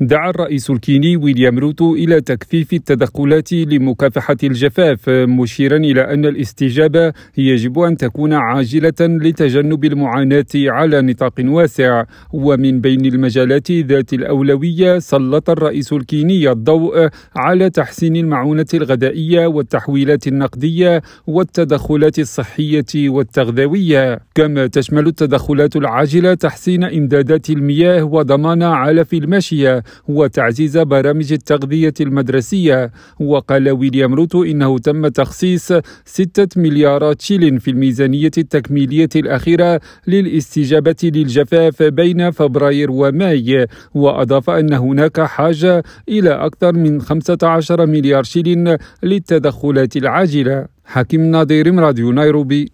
دعا الرئيس الكيني ويليام روتو إلى تكثيف التدخلات لمكافحة الجفاف مشيرا إلى أن الاستجابة يجب أن تكون عاجلة لتجنب المعاناة على نطاق واسع. ومن بين المجالات ذات الأولوية سلط الرئيس الكيني الضوء على تحسين المعونة الغذائية والتحويلات النقدية والتدخلات الصحية والتغذوية. كما تشمل التدخلات العاجلة تحسين إمدادات المياه وضمان علف الماشية وتعزيز برامج التغذية المدرسية. وقال ويليام روتو إنه تم تخصيص ستة مليارات شيلين في الميزانية التكميلية الأخيرة للاستجابة للجفاف بين فبراير وماي. وأضاف أن هناك حاجة إلى أكثر من 15 مليار شيلين للتدخلات العاجلة. حكيم ناظر راديو نيروبي.